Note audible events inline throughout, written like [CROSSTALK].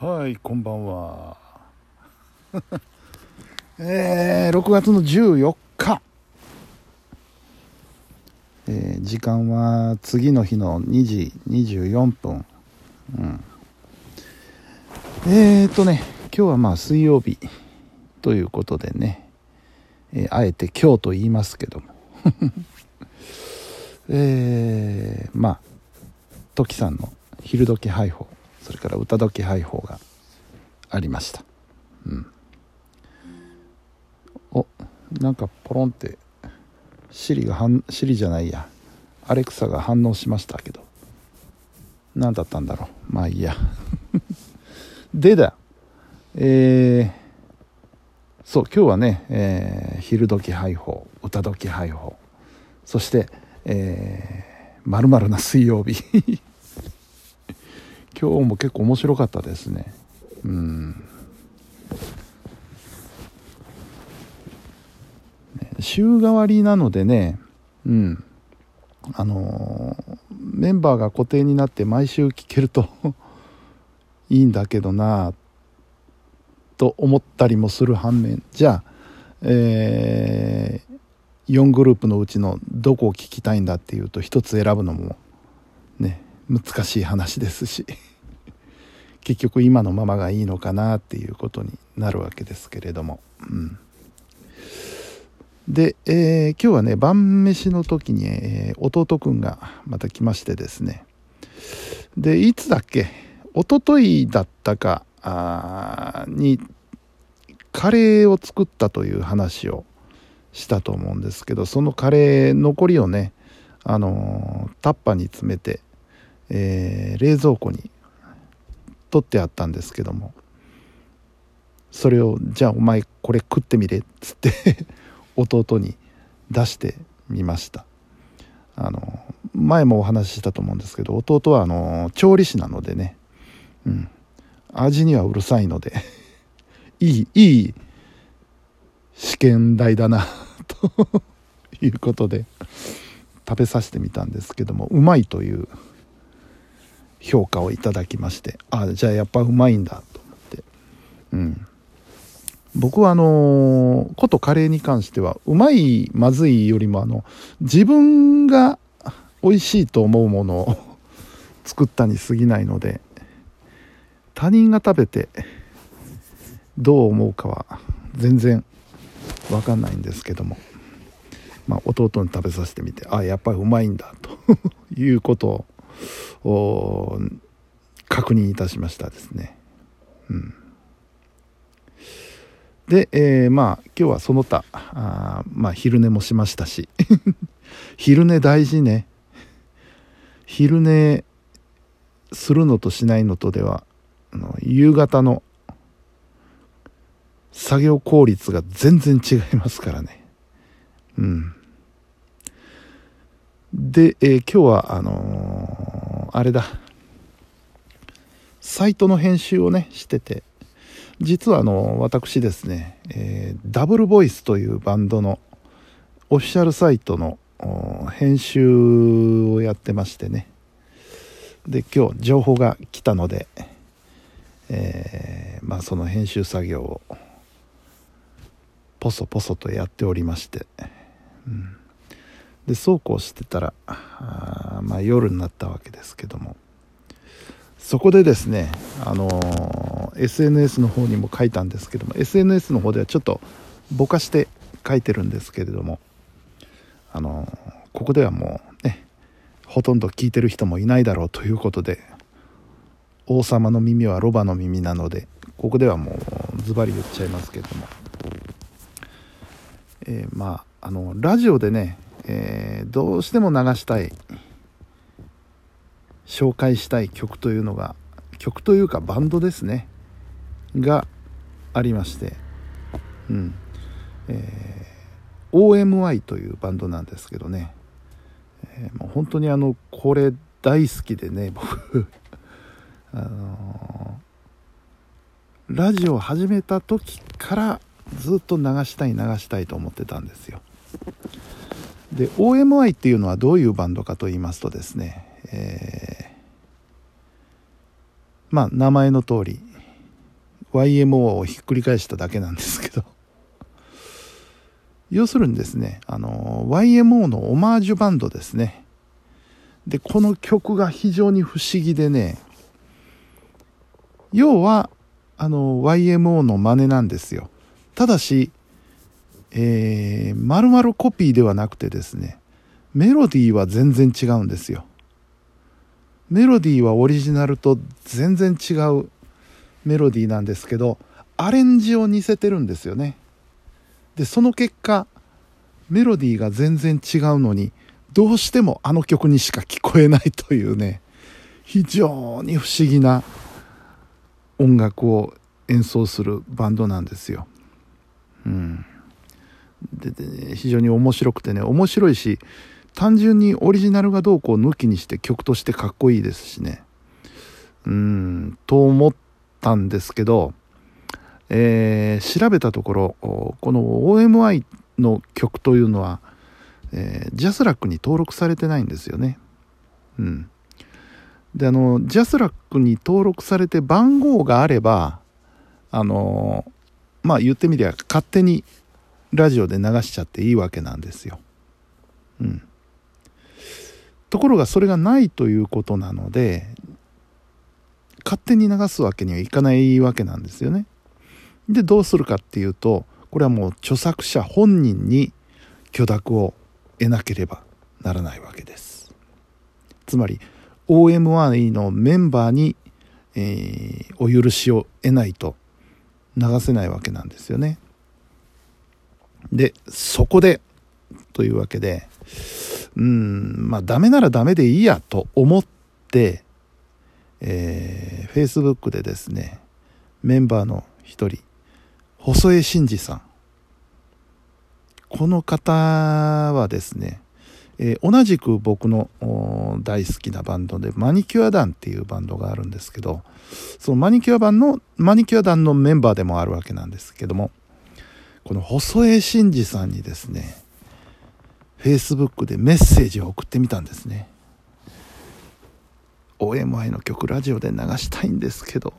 はいこんばんは。[LAUGHS] えー、6月の14日。えー、時間は次の日の2時24分。うん。えーとね今日はまあ水曜日ということでね、えー、あえて今日と言いますけども。[LAUGHS] えー、まあトキさんの昼時配報それから歌時配報がありました。うん。おなんかポロンってシリが反シリじゃないや。アレクサが反応しましたけど。何だったんだろう。まあいいや。[LAUGHS] でだ。えー、そう今日はね、えー、昼時配報歌時配報。そしてえー、まるな水曜日。今日も結構面白かったですね。うん。週替わりなのでねうん。あのー、メンバーが固定になって毎週聴けると [LAUGHS] いいんだけどなと思ったりもする反面。じゃあ、えー、4グループのうちのどこを聴きたいんだっていうと1つ選ぶのもね難しい話ですし結局今のままがいいのかなっていうことになるわけですけれども、うん、で、えー、今日はね晩飯の時に、えー、弟くんがまた来ましてですね。でいつだっけ？一昨日だったかにカレーを作ったという話をしたと思うんですけどそのカレー残りをねあのタッパに詰めて、えー、冷蔵庫に取ってあったんですけどもそれをじゃあお前これ食ってみれっつって [LAUGHS] 弟に出してみました。あの前もお話ししたと思うんですけど弟はあの調理師なのでね、うん、味にはうるさいので [LAUGHS] いいいい試験台だな [LAUGHS] ということで食べさせてみたんですけどもうまいという評価をいただきましてあじゃあやっぱうまいんだと思って。うん。僕はあのことカレーに関してはうまいまずいよりもあの自分が美味しいと思うものを [LAUGHS] 作ったに過ぎないので他人が食べてどう思うかは全然分かんないんですけども、まあ、弟に食べさせてみてあやっぱりうまいんだということを確認いたしましたですね。うん、で、えー、まあ今日はその他あまあ昼寝もしましたし [LAUGHS] 昼寝大事ね。昼寝するのとしないのとではあの夕方の作業効率が全然違いますからね。うん。で、えー、今日はあのーあれだ。サイトの編集をねしてて。実はあの私ですね、えー、ダブルボイスというバンドのオフィシャルサイトの編集をやってましてね。で今日情報が来たので、えー、まあその編集作業をポソポソとやっておりまして、うん。でそうこうしてたらあまあ夜になったわけですけども。そこでですねあのー、SNS の方にも書いたんですけども SNS の方ではちょっとぼかして書いてるんですけれどもあのー、ここではもうねほとんど聞いてる人もいないだろうということで王様の耳はロバの耳なのでここではもうズバリ言っちゃいますけども、えー、まああのラジオでねえー、どうしても流したい紹介したい曲というのが曲というかバンドですね。がありまして。うん。えー、OMI というバンドなんですけどね、えー、もう本当にあのこれ大好きでね僕。[LAUGHS] あのー、ラジオ始めた時からずっと流したい流したいと思ってたんですよ。で OMI っていうのはどういうバンドかと言いますとですね、えー、まあ名前の通り YMO をひっくり返しただけなんですけど。[LAUGHS] 要するにですねあの YMO のオマージュバンドですね。でこの曲が非常に不思議でね要はあの YMO の真似なんですよ。ただしえー、丸々コピーではなくてですねメロディーは全然違うんですよ。メロディーはオリジナルと全然違うメロディーなんですけどアレンジを似せてるんですよね。でその結果メロディーが全然違うのにどうしてもあの曲にしか聞こえないというね非常に不思議な音楽を演奏するバンドなんですよ。うん、でで非常に面白くてね面白いし単純にオリジナルがどうこう抜きにして曲としてかっこいいですしね。うんと思ったんですけど、えー、調べたところこの OMI の曲というのは、えー、 JASRAC に登録されてないんですよね。うん。であの JASRAC に登録されて番号があればあのまあ言ってみりゃ勝手にラジオで流しちゃっていいわけなんですよ。うん。ところがそれがないということなので勝手に流すわけにはいかないわけなんですよね。でどうするかっていうとこれはもう著作者本人に許諾を得なければならないわけです。つまり OMI のメンバーに、えー、お許しを得ないと流せないわけなんですよね。で、そこで、というわけで、うん、まあダメならダメでいいやと思って、えー、Facebook でですね、メンバーの一人、細江真二さん。この方はですね、えー、同じく僕の大好きなバンドでマニキュア団っていうバンドがあるんですけどそのマニキュア版のマニキュア団のメンバーでもあるわけなんですけどもこの細江真二さんにですね Facebook でメッセージを送ってみたんですね。OMI の曲ラジオで流したいんですけど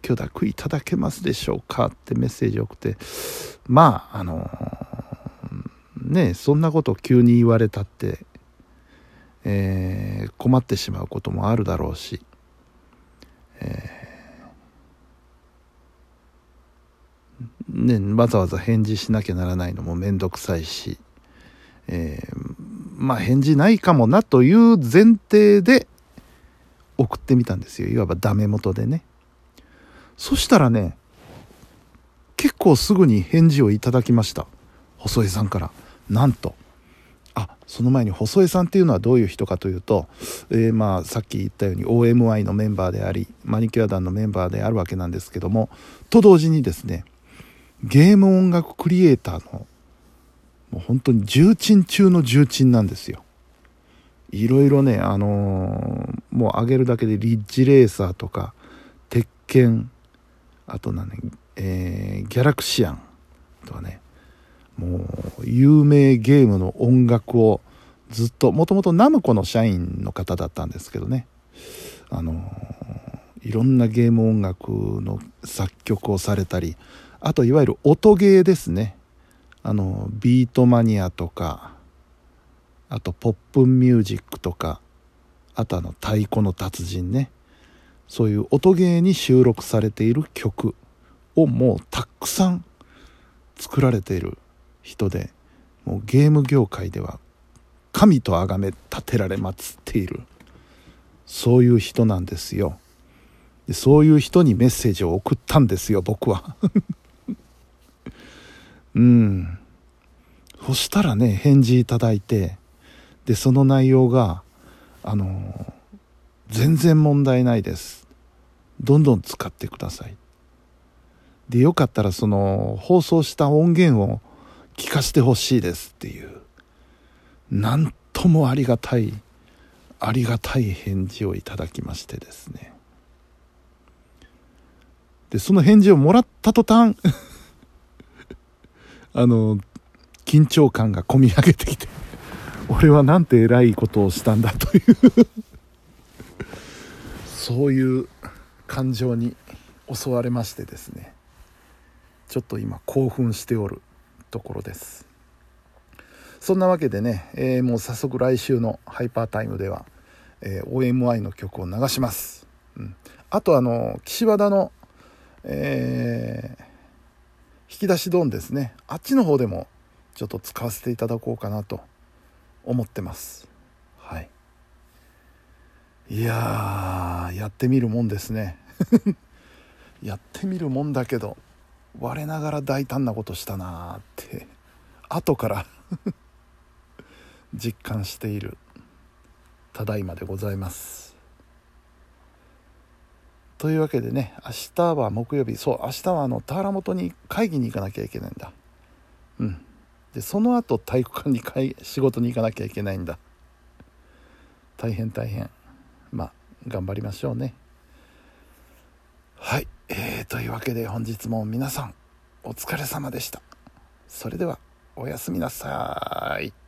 許諾いただけますでしょうかってメッセージを送ってまああのねそんなこと急に言われたって、えー、困ってしまうこともあるだろうし、えー、ね、わざわざ返事しなきゃならないのも面倒くさいし、えー、まあ返事ないかもなという前提で送ってみたんですよ。いわばダメ元でね。そしたらね結構すぐに返事をいただきました。細江さんから。なんと。あその前に細江さんっていうのはどういう人かというと、えー、まあさっき言ったように OMI のメンバーでありマニキュア団のメンバーであるわけなんですけどもと同時にですねゲーム音楽クリエイターのもう本当に重鎮中の重鎮なんですよ。いろいろね、あのー、もう上げるだけでリッジレーサーとか鉄拳あと何、ね、えー、ギャラクシアンとかねもう有名ゲームの音楽をずっともともとナムコの社員の方だったんですけどねあのいろんなゲーム音楽の作曲をされたりあといわゆる音ゲーですね。あのビートマニアとかあとポップミュージックとかあとあの太鼓の達人ね。そういう音ゲーに収録されている曲をもうたくさん作られている人でもうゲーム業界では神と崇め立てられまつっている。そういう人なんですよ。そういう人にメッセージを送ったんですよ僕は。[LAUGHS] うん。そしたらね返事いただいてでその内容があの全然問題ないです。どんどん使ってください。でよかったらその放送した音源を聞かせてほしいですっていう。なんともありがたいありがたい返事をいただきましてですね。でその返事をもらった途端あの緊張感がこみ上げてきて [LAUGHS] 俺はなんて偉いことをしたんだという。[LAUGHS] そういう感情に襲われましてですね。ちょっと今興奮しておるところです。そんなわけでね、えー、もう早速来週のハイパータイムでは、えー、OMI の曲を流します、うん、あとあの岸和田の、えー、引き出しドンですね。あっちの方でもちょっと使わせていただこうかなと思ってます。はい。いややってみるもんですね。[LAUGHS] やってみるもんだけど我ながら大胆なことしたなーって後から [LAUGHS] 実感しているただいまでございます。というわけでね明日は木曜日。そう明日はあの田原本に会議に行かなきゃいけないんだ。うん。でその後体育館に会仕事に行かなきゃいけないんだ。大変大変。まあ頑張りましょうね。はい。えー、というわけで本日も皆さんお疲れ様でした。それではおやすみなさい。